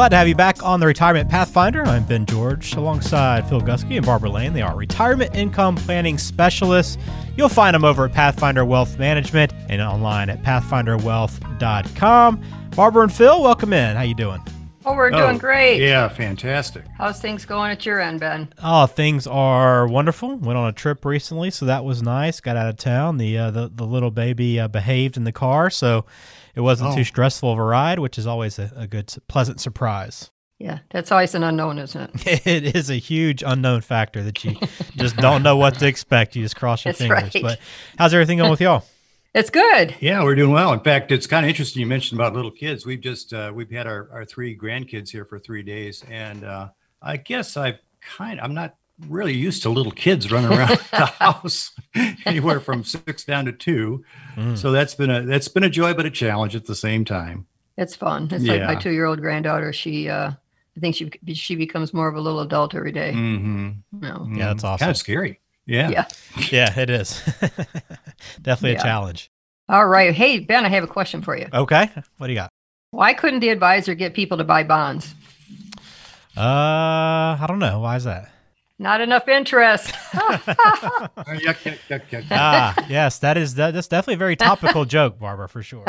Glad to have you back on the Retirement Pathfinder. I'm Ben George alongside Phil Gusky and Barbara Lane. They are retirement income planning specialists. You'll find them over at Pathfinder Wealth Management and online at pathfinderwealth.com. Barbara and Phil, welcome in. How you doing? Oh, we're doing Oh, great. Yeah, fantastic. How's things going at your end, Ben? Oh, things are wonderful. Went on a trip recently, so that was nice. Got out of town. The uh, the, the little baby uh, behaved in the car, so it wasn't Oh. too stressful of a ride, which is always a, a good, pleasant surprise. Yeah, that's always an unknown, isn't it? It is a huge unknown factor that you just don't know what to expect. You just cross your That's fingers. right. But how's everything going with y'all? It's good. Yeah, we're doing well. In fact, it's kind of interesting you mentioned about little kids. We've just uh, we've had our, our three grandkids here for three days, and uh, I guess I've kind I'm not really used to little kids running around the house, anywhere from six down to two. Mm. So that's been a that's been a joy, but a challenge at the same time. It's fun. It's like my Yeah. two-year-old granddaughter. She, uh, I think she she becomes more of a little adult every day. Mm-hmm. No. Yeah, that's awesome. Kind of scary. Yeah. Yeah. Yeah, it is. Definitely Yeah. a challenge. All right. Hey, Ben, I have a question for you. Okay. What do you got? Why couldn't the advisor get people to buy bonds? Uh, I don't know. Why is that? Not enough interest. Uh, yuck, yuck, yuck, yuck. ah, yes, that is that, that's definitely a very topical joke, Barbara, for sure.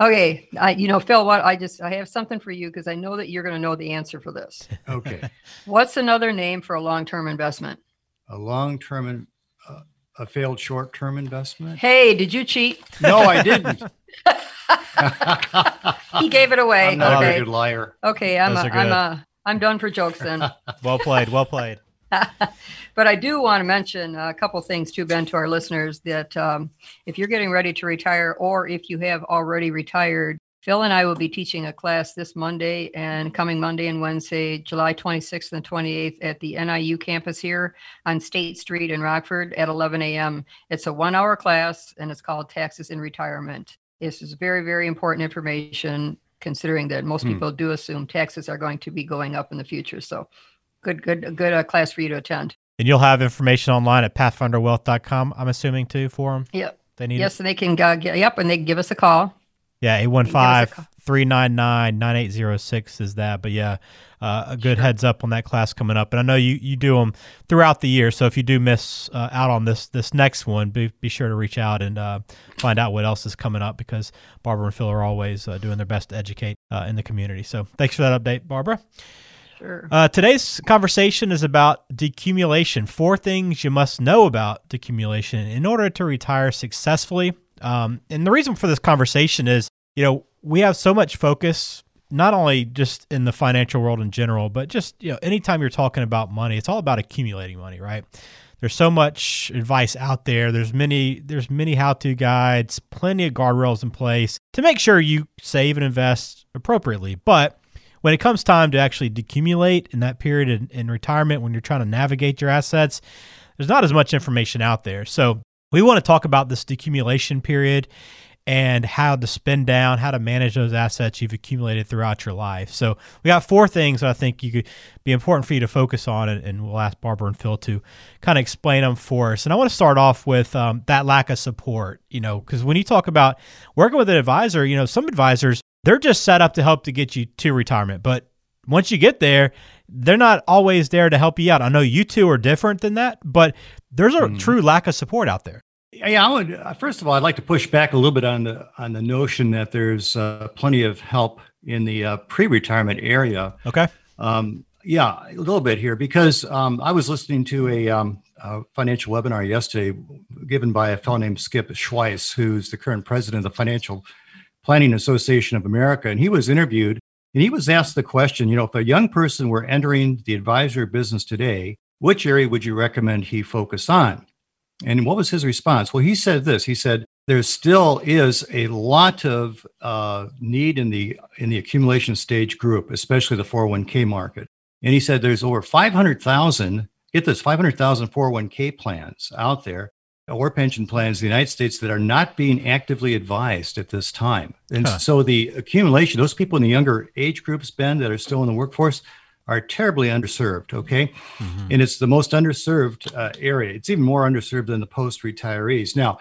okay. I, you know, Phil, what I just I have something for you because I know that you're going to know the answer for this. Okay. What's another name for a long-term investment? A long term and uh, a failed short term investment. Hey, did you cheat? No, I didn't. He gave it away. I'm not a okay. good liar. Okay, I'm Those a, are I'm a, I'm done for jokes then. Well played. Well played. but I do want to mention a couple things too, Ben, to our listeners that um, if you're getting ready to retire or if you have already retired, Phil and I will be teaching a class this Monday and coming Monday and Wednesday, July 26th and 28th at the NIU campus here on State Street in Rockford at 11 a.m. It's a one hour class and it's called Taxes in Retirement. This is very, very important information considering that most Hmm. people do assume taxes are going to be going up in the future. So good, good, good uh, class for you to attend. And you'll have information online at pathfinderwealth.com, I'm assuming, too, for them. Yep. They need Yes, and they can uh, get, yep, and they can give us a call. Yeah, Give us a 815 call. 399 9806 is that. But yeah, uh, a good heads up on that class coming up. And I know you, you do them throughout the year. So if you do miss uh, out on this this next one, be, be sure to reach out and uh, find out what else is coming up because Barbara and Phil are always uh, doing their best to educate uh, in the community. So thanks for that update, Barbara. Sure. Uh, today's conversation is about decumulation. Four things you must know about decumulation in order to retire successfully. Um, and the reason for this conversation is, you know, we have so much focus, not only just in the financial world in general, but just, you know, anytime you're talking about money, it's all about accumulating money, right? There's so much advice out there. There's many there's many how-to guides, plenty of guardrails in place to make sure you save and invest appropriately. But when it comes time to actually decumulate in that period in, in retirement when you're trying to navigate your assets, there's not as much information out there. So we want to talk about this decumulation period and how to spend down, how to manage those assets you've accumulated throughout your life. So we got four things that I think you could be important for you to focus on, and, we'll ask Barbara and Phil to kind of explain them for us. And I want to start off with um, that lack of support, you know, because when you talk about working with an advisor, you know, some advisors they're just set up to help to get you to retirement, but once you get there, they're not always there to help you out. I know you two are different than that, but there's a Mhm. true lack of support out there. Yeah, I would. uh, First of all, I'd like to push back a little bit on the on the notion that there's uh, plenty of help in the uh, pre-retirement area. Okay. Um, yeah, a little bit here because um, I was listening to a, um, a financial webinar yesterday given by a fellow named Skip Schweiss, who's the current president of the Financial Planning Association of America, and he was interviewed and he was asked the question, you know, if a young person were entering the advisor business today, which area would you recommend he focus on? And what was his response? Well, he said this. He said there still is a lot of uh, need in the in the accumulation stage group, especially the 401k market. And he said there's over 500,000 get this 500,000 401k plans out there or pension plans in the United States that are not being actively advised at this time. And huh. so the accumulation, those people in the younger age groups, Ben, that are still in the workforce, are terribly underserved. Okay. Mm-hmm. And it's the most underserved uh, area. It's even more underserved than the post retirees. Now,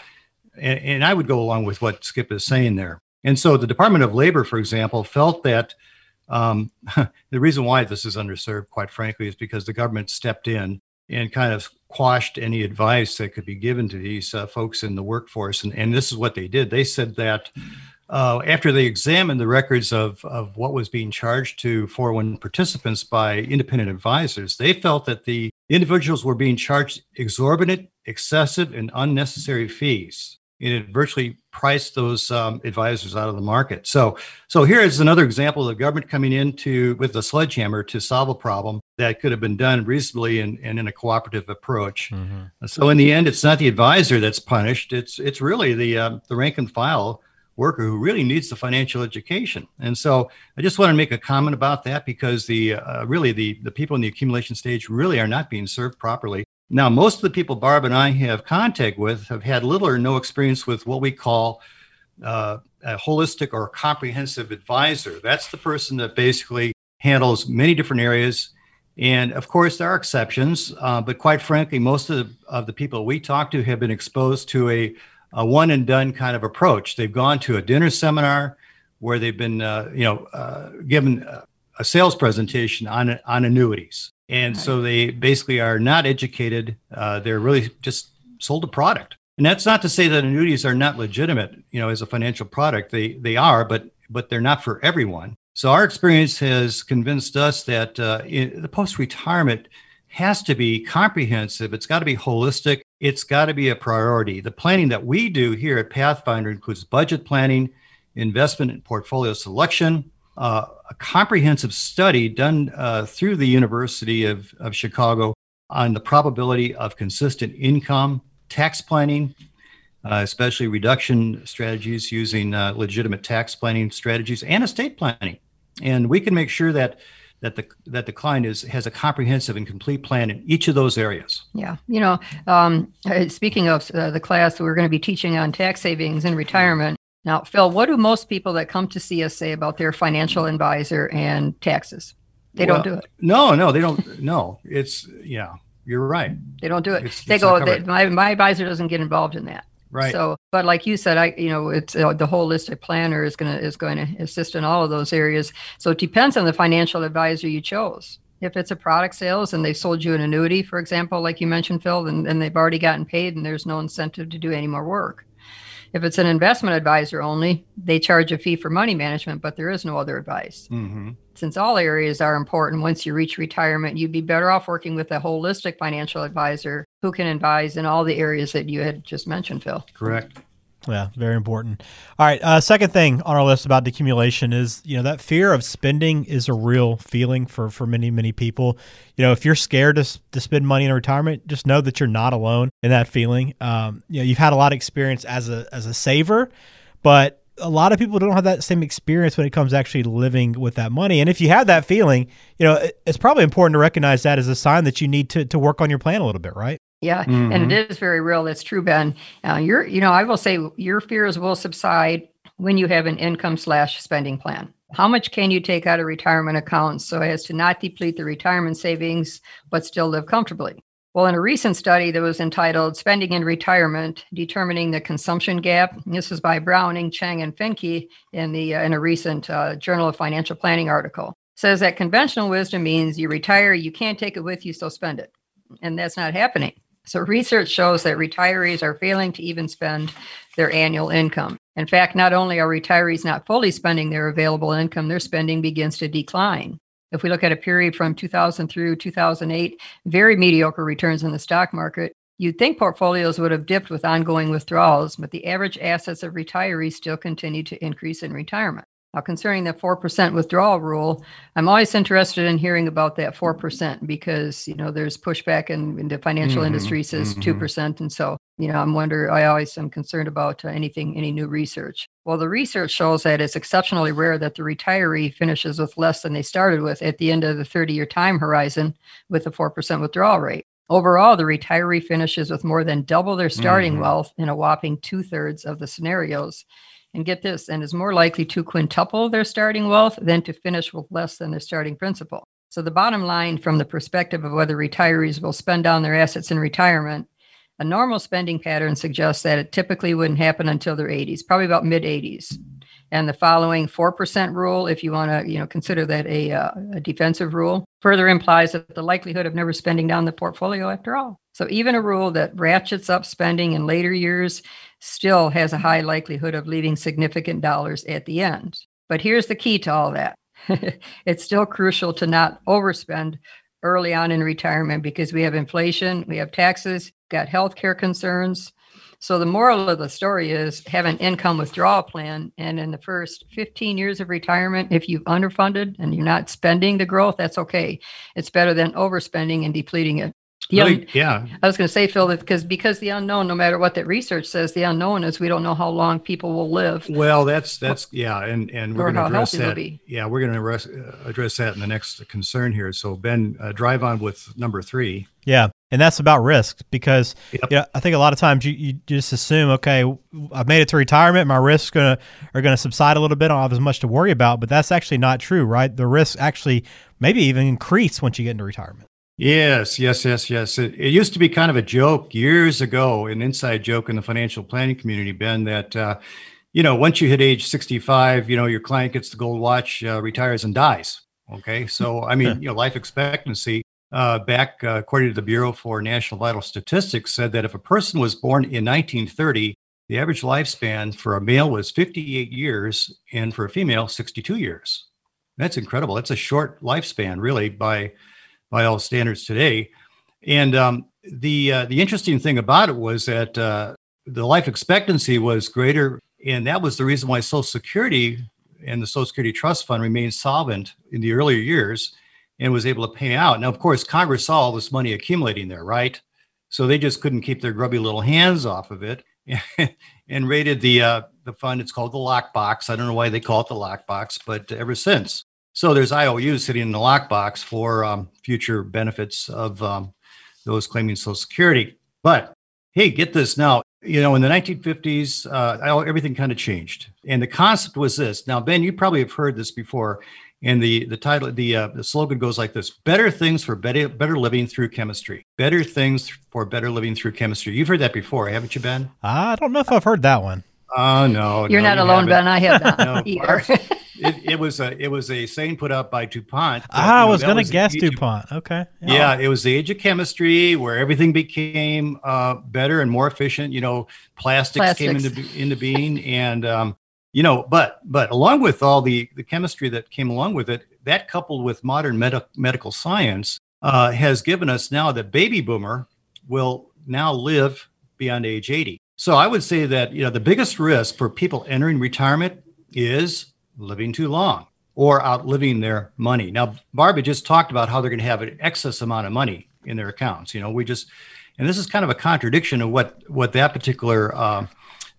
and, and, I would go along with what Skip is saying there. And so the Department of Labor, for example, felt that um, the reason why this is underserved, quite frankly, is because the government stepped in and kind of quashed any advice that could be given to these uh, folks in the workforce. And, and this is what they did. They said that uh, after they examined the records of, of what was being charged to 401 participants by independent advisors, they felt that the individuals were being charged exorbitant, excessive, and unnecessary fees and it virtually priced those um, advisors out of the market. So, so here is another example of the government coming into with a sledgehammer to solve a problem that could have been done reasonably and, and in a cooperative approach. Mm-hmm. So, in the end, it's not the advisor that's punished; it's it's really the uh, the rank and file worker who really needs the financial education. And so, I just want to make a comment about that because the uh, really the the people in the accumulation stage really are not being served properly. Now, most of the people Barb and I have contact with have had little or no experience with what we call uh, a holistic or comprehensive advisor. That's the person that basically handles many different areas. And of course, there are exceptions, uh, but quite frankly, most of the, of the people we talk to have been exposed to a, a one and done kind of approach. They've gone to a dinner seminar where they've been, uh, you know, uh, given a sales presentation on on annuities and right. so they basically are not educated. Uh, they're really just sold a product. And that's not to say that annuities are not legitimate, you know, as a financial product. They they are, but but they're not for everyone. So our experience has convinced us that uh, the post retirement has to be comprehensive. It's got to be holistic. It's got to be a priority. The planning that we do here at Pathfinder includes budget planning, investment and portfolio selection, uh, a comprehensive study done uh, through the University of, of Chicago on the probability of consistent income, tax planning, uh, especially reduction strategies using uh, legitimate tax planning strategies and estate planning. And we can make sure that that the that the client is has a comprehensive and complete plan in each of those areas. Yeah, you know, um, uh, speaking of uh, the class, we're going to be teaching on tax savings and retirement. Now, Phil, what do most people that come to see us say about their financial advisor and taxes? They well, don't do it. No, no, they don't. No, it's yeah, you're right. They don't do it. It's, they it's go. They, my my advisor doesn't get involved in that. Right. So, but like you said, I you know it's uh, the holistic planner is going to is going to assist in all of those areas. So it depends on the financial advisor you chose. If it's a product sales and they sold you an annuity, for example, like you mentioned, Phil, and, and they've already gotten paid and there's no incentive to do any more work. If it's an investment advisor only, they charge a fee for money management, but there is no other advice. Mm-hmm. Since all areas are important, once you reach retirement, you'd be better off working with a holistic financial advisor who can advise in all the areas that you had just mentioned, Phil. Correct. Yeah, very important. All right. Uh, second thing on our list about decumulation is you know that fear of spending is a real feeling for for many many people. You know, if you're scared to to spend money in retirement, just know that you're not alone in that feeling. Um, you know, you've had a lot of experience as a as a saver, but a lot of people don't have that same experience when it comes to actually living with that money. And if you have that feeling, you know, it's probably important to recognize that as a sign that you need to to work on your plan a little bit, right? Yeah, mm-hmm. and it is very real. That's true, Ben. Uh, your, you know, I will say your fears will subside when you have an income slash spending plan. How much can you take out of retirement accounts so as to not deplete the retirement savings but still live comfortably? Well, in a recent study that was entitled Spending in Retirement Determining the Consumption Gap, this is by Browning, Chang, and Finke in, the, uh, in a recent uh, Journal of Financial Planning article, says that conventional wisdom means you retire, you can't take it with you, so spend it. And that's not happening. So, research shows that retirees are failing to even spend their annual income. In fact, not only are retirees not fully spending their available income, their spending begins to decline. If we look at a period from 2000 through 2008, very mediocre returns in the stock market, you'd think portfolios would have dipped with ongoing withdrawals, but the average assets of retirees still continue to increase in retirement. Now, concerning the 4% withdrawal rule, I'm always interested in hearing about that 4% because, you know, there's pushback in, in the financial mm-hmm, industry says mm-hmm. 2%. And so, you know, I'm wonder, I always am concerned about uh, anything, any new research. Well, the research shows that it's exceptionally rare that the retiree finishes with less than they started with at the end of the 30 year time horizon with a 4% withdrawal rate. Overall, the retiree finishes with more than double their starting mm-hmm. wealth in a whopping two thirds of the scenarios. And get this, and is more likely to quintuple their starting wealth than to finish with less than their starting principal. So, the bottom line from the perspective of whether retirees will spend down their assets in retirement, a normal spending pattern suggests that it typically wouldn't happen until their 80s, probably about mid 80s and the following 4% rule, if you want to you know, consider that a, uh, a defensive rule, further implies that the likelihood of never spending down the portfolio after all. So even a rule that ratchets up spending in later years still has a high likelihood of leaving significant dollars at the end. But here's the key to all that. it's still crucial to not overspend early on in retirement because we have inflation, we have taxes, got healthcare concerns, so the moral of the story is have an income withdrawal plan. And in the first 15 years of retirement, if you've underfunded and you're not spending the growth, that's okay. It's better than overspending and depleting it. Really, yeah. I was going to say, Phil, that because because the unknown, no matter what that research says, the unknown is we don't know how long people will live. Well, that's that's yeah, and and we're going to address that. Yeah, we're going to address, uh, address that in the next concern here. So Ben, uh, drive on with number three. Yeah, and that's about risk because yep. you know, I think a lot of times you, you just assume, okay, I've made it to retirement, my risks gonna are gonna subside a little bit. I don't have as much to worry about, but that's actually not true, right? The risks actually maybe even increase once you get into retirement. Yes, yes, yes, yes. It, it, used to be kind of a joke years ago, an inside joke in the financial planning community, Ben, that, uh, you know, once you hit age 65, you know, your client gets the gold watch, uh, retires and dies. Okay. So, I mean, you know, life expectancy uh, back, uh, according to the Bureau for National Vital Statistics, said that if a person was born in 1930, the average lifespan for a male was 58 years and for a female, 62 years. That's incredible. That's a short lifespan, really, by by all standards today. And um, the uh, the interesting thing about it was that uh, the life expectancy was greater, and that was the reason why Social Security and the Social Security Trust Fund remained solvent in the earlier years and was able to pay out. Now, of course, Congress saw all this money accumulating there, right? So they just couldn't keep their grubby little hands off of it, and raided the uh, the fund. It's called the lockbox. I don't know why they call it the lockbox, but ever since so there's IOUs sitting in the lockbox for um, future benefits of um, those claiming Social Security. But hey, get this now. You know, in the 1950s, uh, everything kind of changed, and the concept was this. Now, Ben, you probably have heard this before. And the the title, the uh, the slogan goes like this: "Better things for better better living through chemistry. Better things for better living through chemistry." You've heard that before, haven't you, Ben? I don't know if I've heard that one. Oh no, you're no, not you alone, haven't. Ben. I have not no, either. It, it, was a it was a saying put up by DuPont. Ah, I was going to guess DuPont. Of, okay. Yeah. yeah. it was the age of chemistry where everything became uh, better and more efficient. You know, plastics, plastics. came into into being, and um, you know, but but along with all the the chemistry that came along with it, that coupled with modern med- medical science uh, has given us now that baby boomer will now live beyond age 80. So I would say that you know the biggest risk for people entering retirement is living too long or outliving their money. Now, Barbie just talked about how they're going to have an excess amount of money in their accounts. You know, we just, and this is kind of a contradiction of what what that particular uh,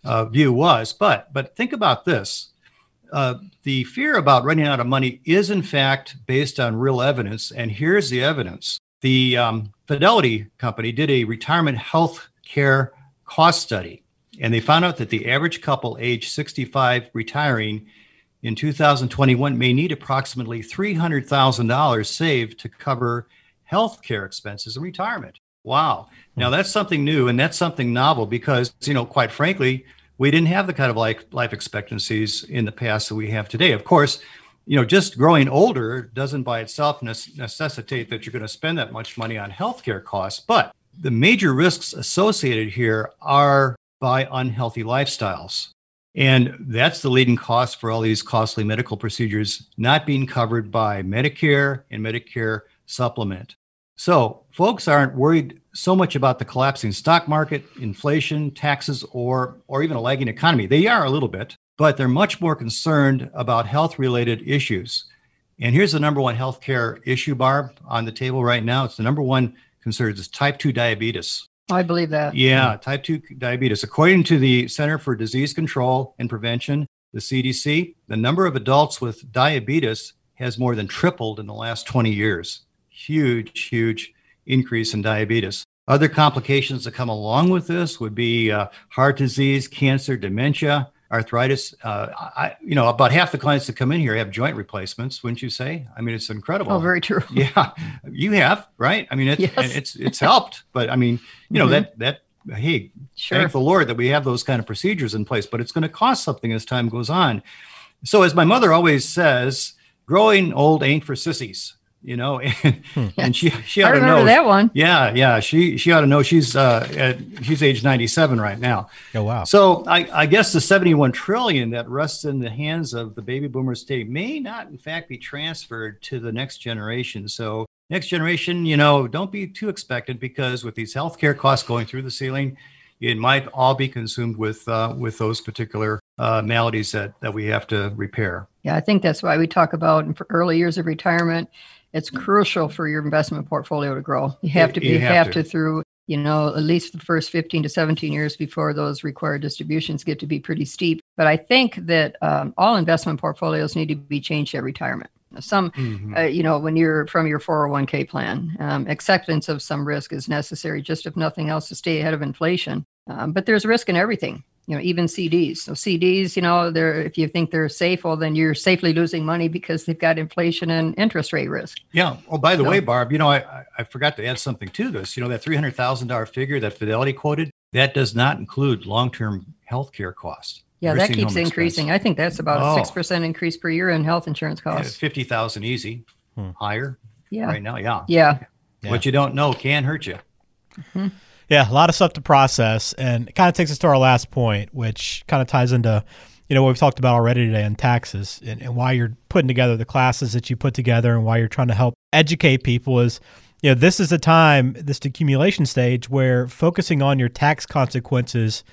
uh, view was. But but think about this: uh, the fear about running out of money is in fact based on real evidence. And here's the evidence: the um, Fidelity Company did a retirement health care cost study, and they found out that the average couple age 65 retiring in 2021 may need approximately $300,000 saved to cover health care expenses and retirement. Wow. Now that's something new and that's something novel because, you know, quite frankly, we didn't have the kind of like life expectancies in the past that we have today. Of course, you know, just growing older doesn't by itself necessitate that you're going to spend that much money on healthcare costs, but the major risks associated here are by unhealthy lifestyles. And that's the leading cost for all these costly medical procedures not being covered by Medicare and Medicare supplement. So, folks aren't worried so much about the collapsing stock market, inflation, taxes, or, or even a lagging economy. They are a little bit, but they're much more concerned about health related issues. And here's the number one healthcare issue, Barb, on the table right now. It's the number one concern is type 2 diabetes. I believe that. Yeah, type 2 diabetes. According to the Center for Disease Control and Prevention, the CDC, the number of adults with diabetes has more than tripled in the last 20 years. Huge, huge increase in diabetes. Other complications that come along with this would be uh, heart disease, cancer, dementia, arthritis. Uh, I, you know, about half the clients that come in here have joint replacements. Wouldn't you say? I mean, it's incredible. Oh, very true. Yeah, you have, right? I mean, it's Yes. it's it's helped, but I mean, you know Mhm. that that hey, Sure. thank the Lord that we have those kind of procedures in place, but it's going to cost something as time goes on. So, as my mother always says, growing old ain't for sissies, you know, and, and she she I ought to know. that one. Yeah, yeah, she she ought to know she's uh at, she's age 97 right now. Oh wow. So I, I guess the 71 trillion that rests in the hands of the baby boomer state may not in fact be transferred to the next generation. So next generation, you know, don't be too expectant because with these healthcare costs going through the ceiling, it might all be consumed with uh, with those particular uh, maladies that that we have to repair. Yeah, I think that's why we talk about in early years of retirement. It's crucial for your investment portfolio to grow. You have to be You have, have to. to. through you know at least the first 15 to 17 years before those required distributions get to be pretty steep. But I think that um, all investment portfolios need to be changed at retirement. Some Mhm. uh, you know, when you're from your 401k plan, um, acceptance of some risk is necessary, just if nothing else, to stay ahead of inflation. Um, but there's risk in everything, you know, even CDs. So CDs, you know, they're if you think they're safe, well, then you're safely losing money because they've got inflation and interest rate risk. Yeah. Oh, by the So- way, Barb, you know, I, I- I forgot to add something to this. You know, that $300,000 figure that Fidelity quoted, that does not include long-term health care costs. Yeah, that keeps increasing. expense. I think that's about Oh. a six percent increase per year in health insurance Yeah, costs. 50,000 easy, Hmm. higher Yeah, right now. Yeah. yeah, Yeah. What you don't know can hurt you. Yeah, a lot of stuff to process, and it kind of takes us to our last point, which kind of ties into, you know, what we've talked about already today on taxes and, and why you're putting together the classes that you put together and why you're trying to help educate people is, you know, this is a time, this accumulation stage where focusing on your tax consequences,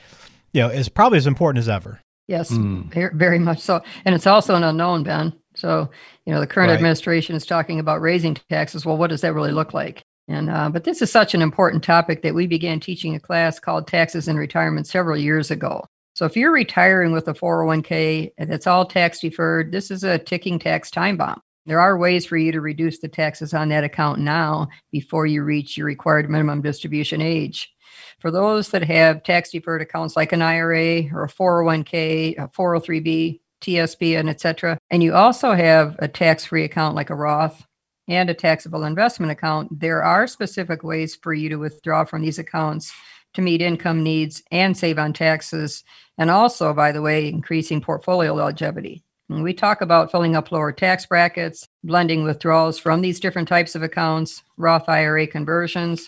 you know, is probably as important as ever. yes. Hmm. Ver- very much so. And it's also an unknown, Ben. So, you know, the current Right. administration is talking about raising taxes. Well, what does that really look like? And uh, but this is such an important topic that we began teaching a class called Taxes and Retirement several years ago. So if you're retiring with a 401k and it's all tax deferred, this is a ticking tax time bomb. There are ways for you to reduce the taxes on that account now before you reach your required minimum distribution age. For those that have tax deferred accounts like an IRA or a 401k, a 403b, TSP, and et cetera, and you also have a tax free account like a Roth and a taxable investment account, there are specific ways for you to withdraw from these accounts to meet income needs and save on taxes. And also, by the way, increasing portfolio longevity. And we talk about filling up lower tax brackets, blending withdrawals from these different types of accounts, Roth IRA conversions.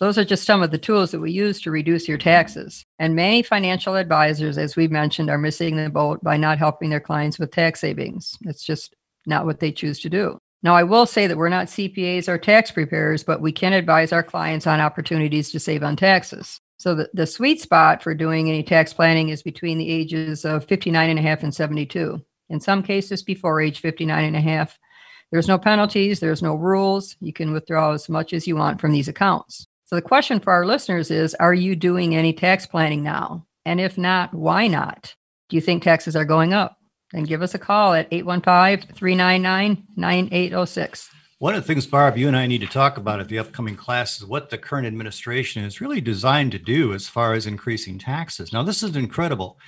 Those are just some of the tools that we use to reduce your taxes. And many financial advisors, as we've mentioned, are missing the boat by not helping their clients with tax savings. It's just not what they choose to do. Now, I will say that we're not CPAs or tax preparers, but we can advise our clients on opportunities to save on taxes. So the, the sweet spot for doing any tax planning is between the ages of 59 and a half and 72. In some cases, before age 59 and a half. There's no penalties, there's no rules. You can withdraw as much as you want from these accounts. So the question for our listeners is Are you doing any tax planning now? And if not, why not? Do you think taxes are going up? Then give us a call at 815 399 9806. One of the things, Barb, you and I need to talk about at the upcoming class is what the current administration is really designed to do as far as increasing taxes. Now, this is incredible.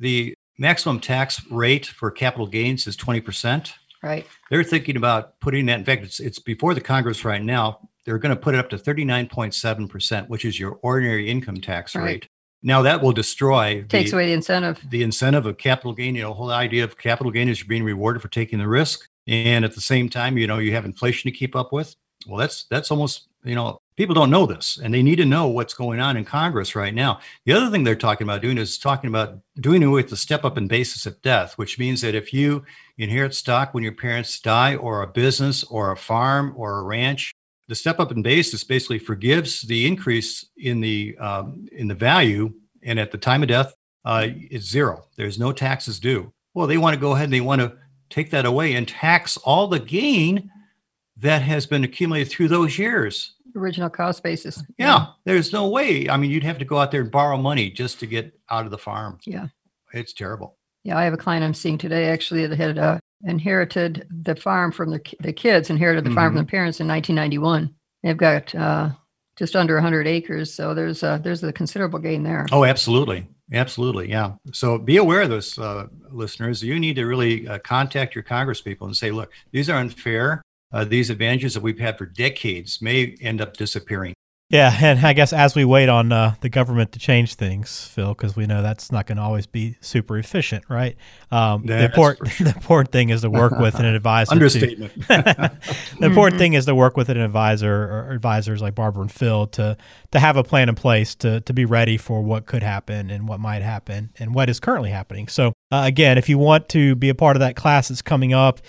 The maximum tax rate for capital gains is 20%. Right. They're thinking about putting that, in fact, it's, it's before the Congress right now. They're going to put it up to 39.7%, which is your ordinary income tax Right. rate. Now, that will destroy Takes the, away the incentive. the incentive of capital gain. You know, the whole idea of capital gain is you're being rewarded for taking the risk. And at the same time, you know, you have inflation to keep up with. Well, that's that's almost, you know, people don't know this and they need to know what's going on in Congress right now. The other thing they're talking about doing is talking about doing away with the step up in basis of death, which means that if you inherit stock when your parents die, or a business, or a farm, or a ranch, the step up in basis basically forgives the increase in the um, in the value, and at the time of death, uh, it's zero. There's no taxes due. Well, they want to go ahead and they want to take that away and tax all the gain that has been accumulated through those years. Original cost basis. Yeah, there's no way. I mean, you'd have to go out there and borrow money just to get out of the farm. Yeah. It's terrible. Yeah, I have a client I'm seeing today actually that had uh, inherited the farm from the, the kids, inherited the farm from the parents in 1991. They've got uh, just under 100 acres, so there's a, there's a considerable gain there. Oh, absolutely. Absolutely, yeah. So be aware of this, uh, listeners. You need to really uh, contact your congresspeople and say, look, these are unfair. Uh, these advantages that we've had for decades may end up disappearing. Yeah, and I guess as we wait on uh, the government to change things, Phil, because we know that's not going to always be super efficient, right? Um, the, important, sure. the important thing is to work with an advisor. Understatement. To, the important thing is to work with an advisor or advisors like Barbara and Phil to to have a plan in place to to be ready for what could happen and what might happen and what is currently happening. So uh, again, if you want to be a part of that class that's coming up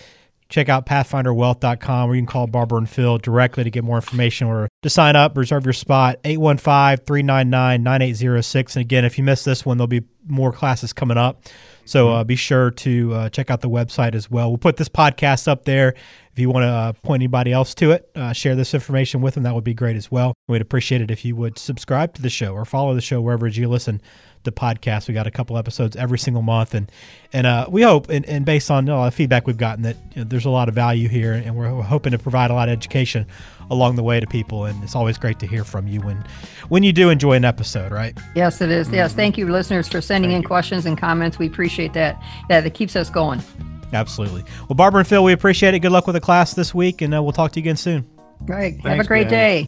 check out pathfinderwealth.com or you can call Barbara and Phil directly to get more information or to sign up, reserve your spot, 815 399 9806. And again, if you missed this one, there'll be more classes coming up. So uh, be sure to uh, check out the website as well. We'll put this podcast up there. If you want to uh, point anybody else to it, uh, share this information with them. That would be great as well. We'd appreciate it if you would subscribe to the show or follow the show wherever you listen the podcast. We got a couple episodes every single month, and and uh, we hope, and, and based on all the feedback we've gotten, that you know, there's a lot of value here, and we're hoping to provide a lot of education along the way to people. And it's always great to hear from you when when you do enjoy an episode, right? Yes, it is. Yes, thank you, listeners, for sending thank in you. questions and comments. We appreciate that. Yeah, that keeps us going. Absolutely. Well, Barbara and Phil, we appreciate it. Good luck with the class this week, and uh, we'll talk to you again soon. Right. Thanks, Have a great man. day.